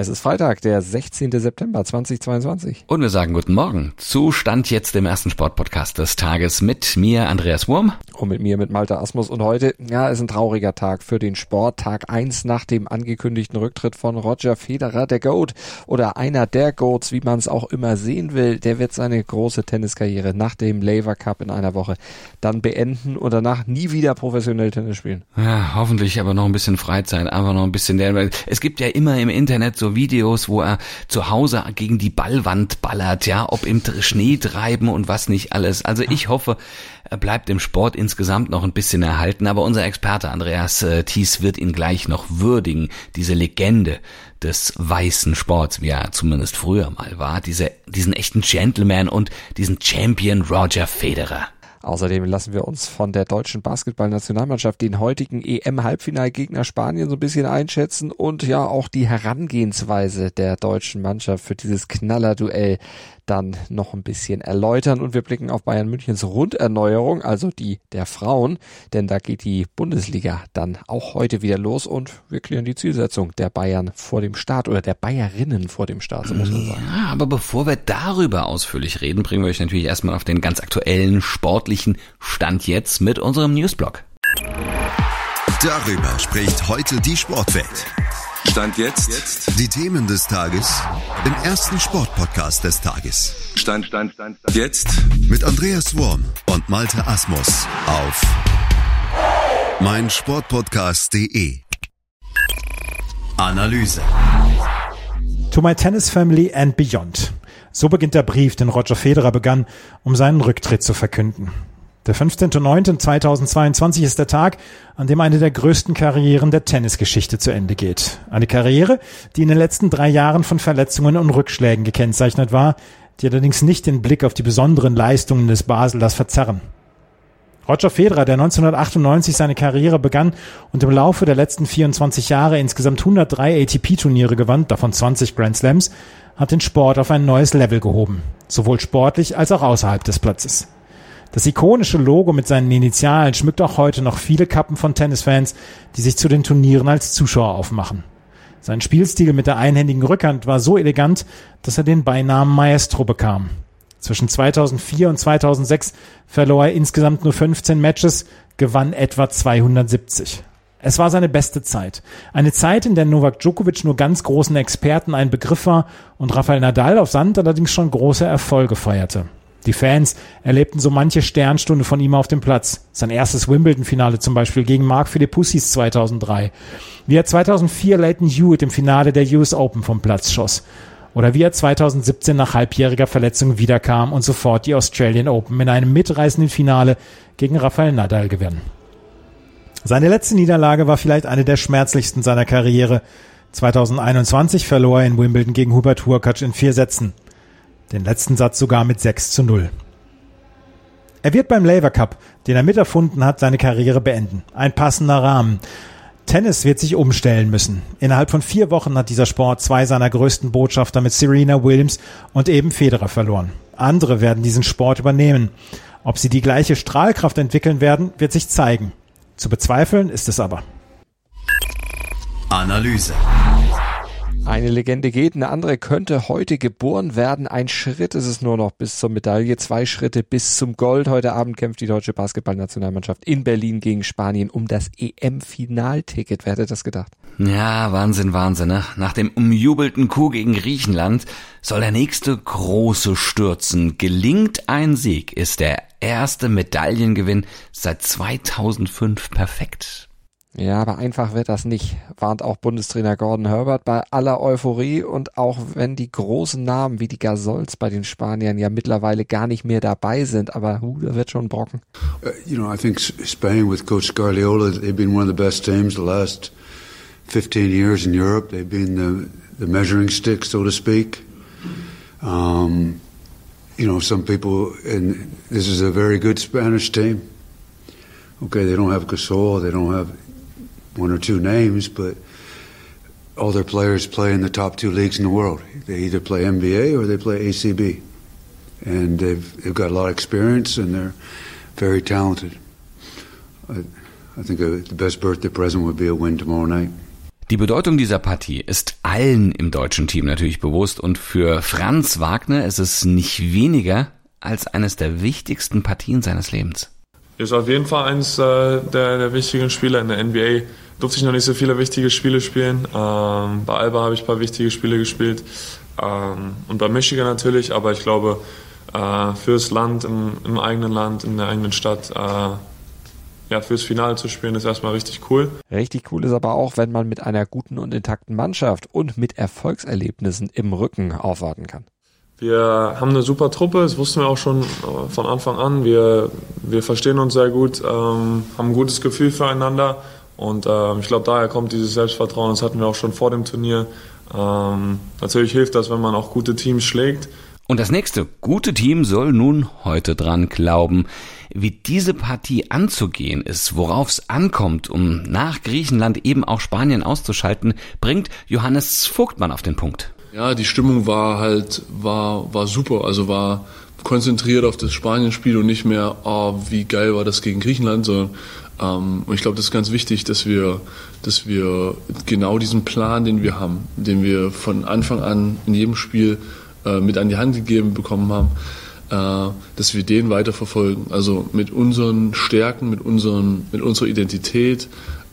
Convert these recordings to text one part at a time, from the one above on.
Es ist Freitag, der 16. September 2022. Und wir sagen guten Morgen. Zustand jetzt im ersten Sportpodcast des Tages mit mir, Andreas Wurm. Und mit mir, mit Malte Asmus. Und heute, ja, ist ein trauriger Tag für den Sport. Tag eins nach dem angekündigten Rücktritt von Roger Federer, der Goat oder einer der Goats, wie man es auch immer sehen will. Der wird seine große Tenniskarriere nach dem Laver Cup in einer Woche dann beenden und danach nie wieder professionell Tennis spielen. Ja, hoffentlich aber noch ein bisschen Freizeit, einfach noch ein bisschen der, es gibt ja immer im Internet so Videos, wo er zu Hause gegen die Ballwand ballert, ja, ob im Schnee treiben und was nicht alles. Also ich hoffe, er bleibt im Sport insgesamt noch ein bisschen erhalten, aber unser Experte Andreas äh, Thies wird ihn gleich noch würdigen, diese Legende des weißen Sports, wie er zumindest früher mal war, diese, diesen echten Gentleman und diesen Champion Roger Federer. Außerdem lassen wir uns von der deutschen Basketballnationalmannschaft den heutigen EM-Halbfinalgegner Spanien so ein bisschen einschätzen und ja auch die Herangehensweise der deutschen Mannschaft für dieses Knallerduell dann noch ein bisschen erläutern und wir blicken auf Bayern Münchens Runderneuerung, also die der Frauen, denn da geht die Bundesliga dann auch heute wieder los und wir klären die Zielsetzung der Bayern vor dem Start oder der Bayerinnen vor dem Start, so muss man sagen. Ja, aber bevor wir darüber ausführlich reden, bringen wir euch natürlich erstmal auf den ganz aktuellen sportlichen Stand jetzt mit unserem Newsblog. Darüber spricht heute die Sportwelt. Stand jetzt. Die Themen des Tages im ersten Sportpodcast des Tages. Stand, Stand, Stand, Stand. Jetzt. Mit Andreas Worm und Malte Asmus auf meinsportpodcast.de. Analyse. To my tennis family and beyond. So beginnt der Brief, den Roger Federer begann, um seinen Rücktritt zu verkünden. Der 15.09.2022 ist der Tag, an dem eine der größten Karrieren der Tennisgeschichte zu Ende geht. Eine Karriere, die in den letzten drei Jahren von Verletzungen und Rückschlägen gekennzeichnet war, die allerdings nicht den Blick auf die besonderen Leistungen des Baselers verzerren. Roger Federer, der 1998 seine Karriere begann und im Laufe der letzten 24 Jahre insgesamt 103 ATP-Turniere gewann, davon 20 Grand Slams, hat den Sport auf ein neues Level gehoben, sowohl sportlich als auch außerhalb des Platzes. Das ikonische Logo mit seinen Initialen schmückt auch heute noch viele Kappen von Tennisfans, die sich zu den Turnieren als Zuschauer aufmachen. Sein Spielstil mit der einhändigen Rückhand war so elegant, dass er den Beinamen Maestro bekam. Zwischen 2004 und 2006 verlor er insgesamt nur 15 Matches, gewann etwa 270. Es war seine beste Zeit. Eine Zeit, in der Novak Djokovic nur ganz großen Experten ein Begriff war und Rafael Nadal auf Sand allerdings schon große Erfolge feierte. Die Fans erlebten so manche Sternstunde von ihm auf dem Platz. Sein erstes Wimbledon-Finale zum Beispiel gegen Mark Philippussis 2003. Wie er 2004 Leighton Hewitt im Finale der US Open vom Platz schoss. Oder wie er 2017 nach halbjähriger Verletzung wiederkam und sofort die Australian Open in einem mitreißenden Finale gegen Rafael Nadal gewann. Seine letzte Niederlage war vielleicht eine der schmerzlichsten seiner Karriere. 2021 verlor er in Wimbledon gegen Hubert Hurkacz in vier Sätzen. Den letzten Satz sogar mit 6 zu 0. Er wird beim Laver Cup, den er miterfunden hat, seine Karriere beenden. Ein passender Rahmen. Tennis wird sich umstellen müssen. Innerhalb von vier Wochen hat dieser Sport zwei seiner größten Botschafter mit Serena Williams und eben Federer verloren. Andere werden diesen Sport übernehmen. Ob sie die gleiche Strahlkraft entwickeln werden, wird sich zeigen. Zu bezweifeln ist es aber. Analyse. Eine Legende geht, eine andere könnte heute geboren werden. Ein Schritt ist es nur noch bis zur Medaille, zwei Schritte bis zum Gold. Heute Abend kämpft die deutsche Basketballnationalmannschaft in Berlin gegen Spanien um das EM-Finalticket. Wer hätte das gedacht? Ja, Wahnsinn, Wahnsinn. Ne? Nach dem umjubelten Coup gegen Griechenland soll der nächste große stürzen. Gelingt ein Sieg, ist der erste Medaillengewinn seit 2005 perfekt. Ja, aber einfach wird das nicht, warnt auch Bundestrainer Gordon Herbert bei aller Euphorie und auch wenn die großen Namen wie die Gasols bei den Spaniern ja mittlerweile gar nicht mehr dabei sind, aber hu, da wird schon Brocken. Uh, you know, I think Spain with Coach Guardiola, they've been one of the best teams the last 15 years in Europe. They've been the, the measuring stick, so to speak. Um, you know, some people, and this is a very good Spanish team. Okay, they don't have Gasol, they don't have one or two names, but all their players play in the top two leagues in the world. They either play NBA or they play ACB, and they've they've got a lot of experience and they're very talented. I, I think a, the best birthday present would be a win tomorrow night. Die Bedeutung dieser Partie ist allen im deutschen Team natürlich bewusst und für Franz Wagner ist es nicht weniger als eines der wichtigsten Partien seines Lebens. Ist auf jeden Fall eines äh, der, der wichtigen Spiele in der NBA. Durfte ich noch nicht so viele wichtige Spiele spielen. Ähm, bei Alba habe ich ein paar wichtige Spiele gespielt ähm, und bei Michigan natürlich, aber ich glaube, äh, fürs Land, im, im, eigenen Land, in der eigenen Stadt, äh, ja, fürs Finale zu spielen, ist erstmal richtig cool. Richtig cool ist aber auch, wenn man mit einer guten und intakten Mannschaft und mit Erfolgserlebnissen im Rücken aufwarten kann. Wir haben eine super Truppe, das wussten wir auch schon äh, von Anfang an. Wir, wir verstehen uns sehr gut, ähm, haben ein gutes Gefühl füreinander und ähm, ich glaube, daher kommt dieses Selbstvertrauen. Das hatten wir auch schon vor dem Turnier. Ähm, natürlich hilft das, wenn man auch gute Teams schlägt. Und das nächste gute Team soll nun heute dran glauben. Wie diese Partie anzugehen ist, worauf es ankommt, um nach Griechenland eben auch Spanien auszuschalten, bringt Johannes Vogtmann auf den Punkt. Ja, die Stimmung war halt, war, war super. Also war konzentriert auf das Spanien-Spiel und nicht mehr, oh, wie geil war das gegen Griechenland, sondern ähm, und ich glaube, das ist ganz wichtig, dass wir, dass wir genau diesen Plan, den wir haben, den wir von Anfang an in jedem Spiel äh, mit an die Hand gegeben bekommen haben, äh, dass wir den weiterverfolgen. Also mit unseren Stärken, mit, unseren, mit unserer Identität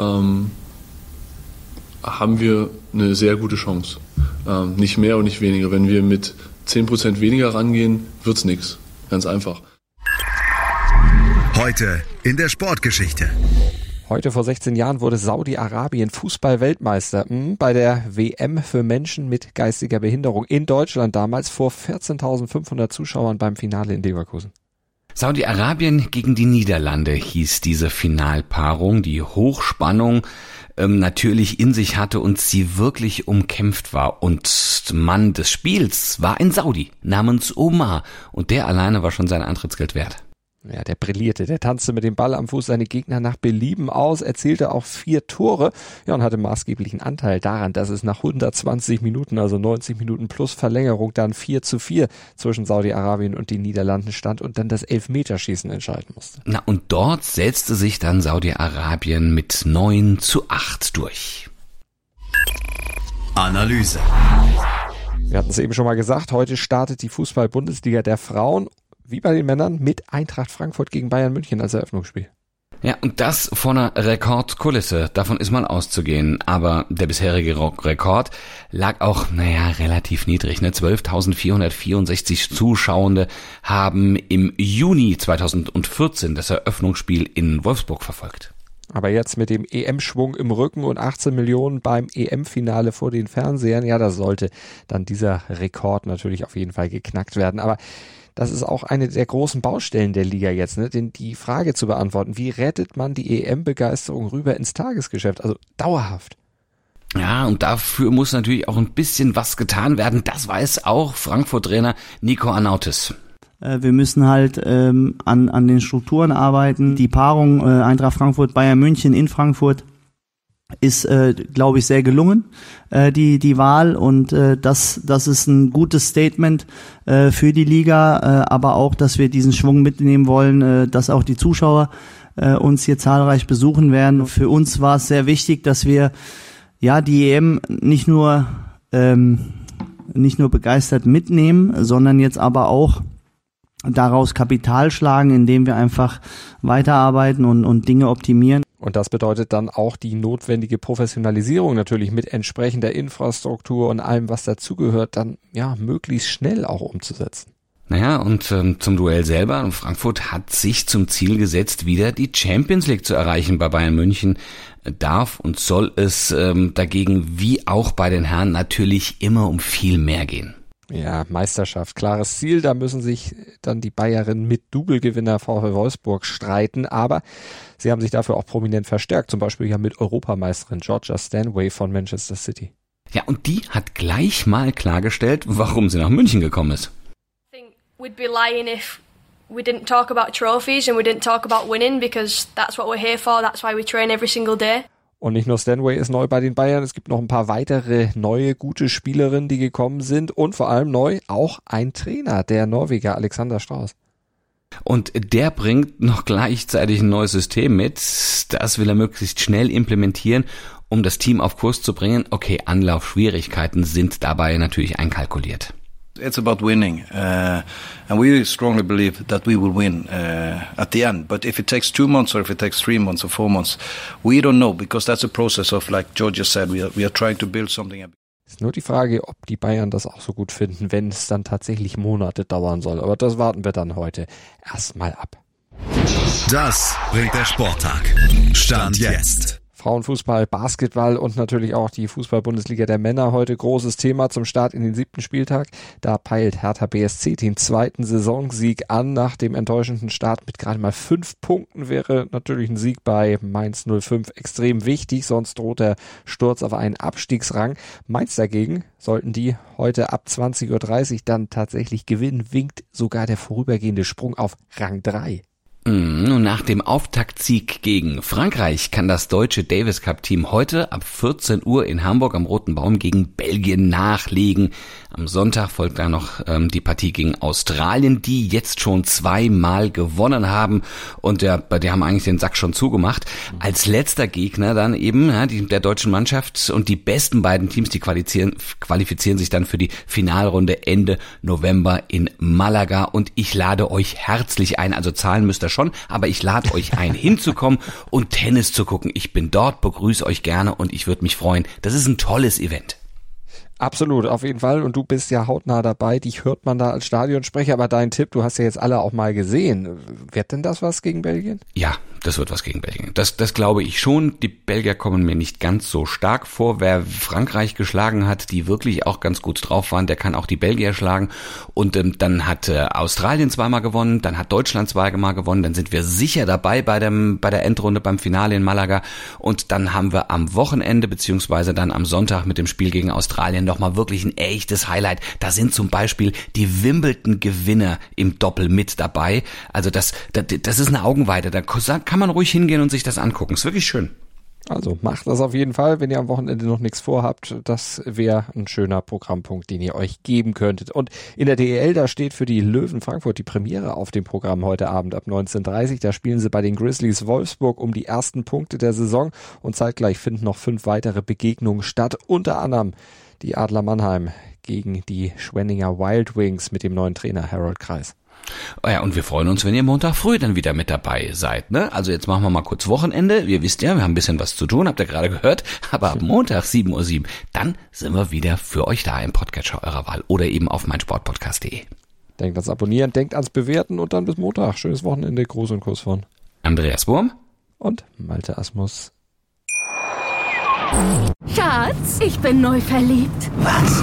ähm, haben wir eine sehr gute Chance. Ähm, nicht mehr und nicht weniger. Wenn wir mit 10% weniger rangehen, wird's nichts. Ganz einfach. Heute in der Sportgeschichte. Heute vor 16 Jahren wurde Saudi-Arabien Fußball-Weltmeister hm, bei der WM für Menschen mit geistiger Behinderung in Deutschland damals vor 14.500 Zuschauern beim Finale in Leverkusen. Saudi-Arabien gegen die Niederlande hieß diese Finalpaarung, die Hochspannung ähm, natürlich in sich hatte und sie wirklich umkämpft war. Und Mann des Spiels war ein Saudi namens Omar und der alleine war schon sein Eintrittsgeld wert. Ja, der brillierte, der tanzte mit dem Ball am Fuß seine Gegner nach Belieben aus, erzielte auch vier Tore, ja, und hatte maßgeblichen Anteil daran, dass es nach 120 Minuten, also 90 Minuten plus Verlängerung, dann 4 zu 4 zwischen Saudi-Arabien und den Niederlanden stand und dann das Elfmeterschießen entscheiden musste. Na, und dort setzte sich dann Saudi-Arabien mit 9 zu 8 durch. Analyse. Wir hatten es eben schon mal gesagt, heute startet die Fußball-Bundesliga der Frauen wie bei den Männern, mit Eintracht Frankfurt gegen Bayern München als Eröffnungsspiel. Ja, und das vor einer Rekordkulisse. Davon ist mal auszugehen. Aber der bisherige Rekord lag auch, naja, relativ niedrig. Ne? 12.464 Zuschauende haben im Juni 2014 das Eröffnungsspiel in Wolfsburg verfolgt. Aber jetzt mit dem EM-Schwung im Rücken und 18 Millionen beim EM-Finale vor den Fernsehern, ja, da sollte dann dieser Rekord natürlich auf jeden Fall geknackt werden. Aber das ist auch eine der großen Baustellen der Liga jetzt, ne? denn die Frage zu beantworten, wie rettet man die EM-Begeisterung rüber ins Tagesgeschäft, also dauerhaft? Ja, und dafür muss natürlich auch ein bisschen was getan werden. Das weiß auch Frankfurt-Trainer Nico Anautis. Äh, wir müssen halt ähm, an, an den Strukturen arbeiten. Die Paarung äh, Eintracht Frankfurt, Bayern München in Frankfurt ist, äh, glaube ich, sehr gelungen, äh, die, die Wahl. Und äh, das, das ist ein gutes Statement äh, für die Liga, äh, aber auch, dass wir diesen Schwung mitnehmen wollen, äh, dass auch die Zuschauer äh, uns hier zahlreich besuchen werden. Für uns war es sehr wichtig, dass wir ja die EM nicht nur ähm, nicht nur begeistert mitnehmen, sondern jetzt aber auch daraus Kapital schlagen, indem wir einfach weiterarbeiten und, und Dinge optimieren. Und das bedeutet dann auch die notwendige Professionalisierung natürlich mit entsprechender Infrastruktur und allem, was dazugehört, dann ja möglichst schnell auch umzusetzen. Naja, und ähm, zum Duell selber. Frankfurt hat sich zum Ziel gesetzt, wieder die Champions League zu erreichen bei Bayern München. Darf und soll es ähm, dagegen wie auch bei den Herren natürlich immer um viel mehr gehen. Ja, Meisterschaft, klares Ziel. Da müssen sich dann die Bayerinnen mit Doublegewinner VfL Wolfsburg streiten. Aber sie haben sich dafür auch prominent verstärkt. Zum Beispiel ja mit Europameisterin Georgia Stanway von Manchester City. Ja, und die hat gleich mal klargestellt, warum sie nach München gekommen ist. I think we'd be lying if we didn't talk about trophies and we didn't talk about winning because that's what we're here for. That's why we train every single day. Und nicht nur Stanway ist neu bei den Bayern, es gibt noch ein paar weitere neue gute Spielerinnen, die gekommen sind und vor allem neu auch ein Trainer, der Norweger Alexander Strauß. Und der bringt noch gleichzeitig ein neues System mit. Das will er möglichst schnell implementieren um das Team auf Kurs zu bringen. Okay, Anlaufschwierigkeiten sind dabei natürlich einkalkuliert. It's about winning, uh, and we strongly believe that we will win uh, at the end. But if it takes two months, or if it takes three months, or four months, we don't know because that's a process of, like Georgia said, we are, we are trying to build something. Ist nur die Frage, ob die Bayern das auch so gut finden, wenn es dann tatsächlich Monate dauern soll. Aber das warten wir dann heute erstmal ab. Das bringt der Sporttag. Stand jetzt. Frauenfußball, Basketball und natürlich auch die Fußball-Bundesliga der Männer heute großes Thema zum Start in den siebten Spieltag. Da peilt Hertha BSC den zweiten Saisonsieg an. Nach dem enttäuschenden Start mit gerade mal fünf Punkten wäre natürlich ein Sieg bei Mainz 05 extrem wichtig, sonst droht der Sturz auf einen Abstiegsrang. Mainz dagegen sollten die heute ab 20.30 Uhr dann tatsächlich gewinnen, winkt sogar der vorübergehende Sprung auf Rang 3. Mhm, und nach dem Auftaktsieg gegen Frankreich kann das deutsche Davis Cup Team heute ab 14 Uhr in Hamburg am Roten Baum gegen Belgien nachlegen. Am Sonntag folgt dann noch ähm, die Partie gegen Australien, die jetzt schon zweimal gewonnen haben und der, bei der haben eigentlich den Sack schon zugemacht. Als letzter Gegner dann eben ja, die, der deutschen Mannschaft und die besten beiden Teams, die qualifizieren, qualifizieren sich dann für die Finalrunde Ende November in Malaga und ich lade euch herzlich ein, also zahlen müsst ihr schon, aber ich lade euch ein, hinzukommen und Tennis zu gucken. Ich bin dort, begrüße euch gerne und ich würde mich freuen. Das ist ein tolles Event. Absolut, auf jeden Fall. Und du bist ja hautnah dabei. Dich hört man da als Stadionsprecher. Aber dein Tipp, du hast ja jetzt alle auch mal gesehen. Wird denn das was gegen Belgien? Ja, das wird was gegen Belgien. Das, das glaube ich schon. Die Belgier kommen mir nicht ganz so stark vor. Wer Frankreich geschlagen hat, die wirklich auch ganz gut drauf waren, der kann auch die Belgier schlagen. Und ähm, dann hat äh, Australien zweimal gewonnen, dann hat Deutschland zweimal gewonnen, dann sind wir sicher dabei bei, dem, bei der Endrunde beim Finale in Malaga. Und dann haben wir am Wochenende beziehungsweise dann am Sonntag mit dem Spiel gegen Australien nochmal wirklich ein echtes Highlight. Da sind zum Beispiel die Wimbledon-Gewinner im Doppel mit dabei. Also das, das, das ist eine Augenweide. Da kann man ruhig hingehen und sich das angucken. Ist wirklich schön. Also macht das auf jeden Fall, wenn ihr am Wochenende noch nichts vorhabt. Das wäre ein schöner Programmpunkt, den ihr euch geben könntet. Und in der DEL, da steht für die Löwen Frankfurt die Premiere auf dem Programm heute Abend ab 19.30 Da spielen sie bei den Grizzlies Wolfsburg um die ersten Punkte der Saison und zeitgleich finden noch fünf weitere Begegnungen statt. Unter anderem die Adler Mannheim gegen die Schwenninger Wild Wings mit dem neuen Trainer Harold Kreis. Oh ja, und wir freuen uns, wenn ihr Montag früh dann wieder mit dabei seid. Ne? Also jetzt machen wir mal kurz Wochenende. Ihr wisst ja, wir haben ein bisschen was zu tun, habt ihr gerade gehört. Aber ab Montag 7.07 Uhr, dann sind wir wieder für euch da im Podcatcher eurer Wahl oder eben auf meinsportpodcast.de. Denkt ans Abonnieren, denkt ans Bewerten und dann bis Montag. Schönes Wochenende. Gruß und Kuss von Andreas Wurm und Malte Asmus. Schatz, ich bin neu verliebt. Was?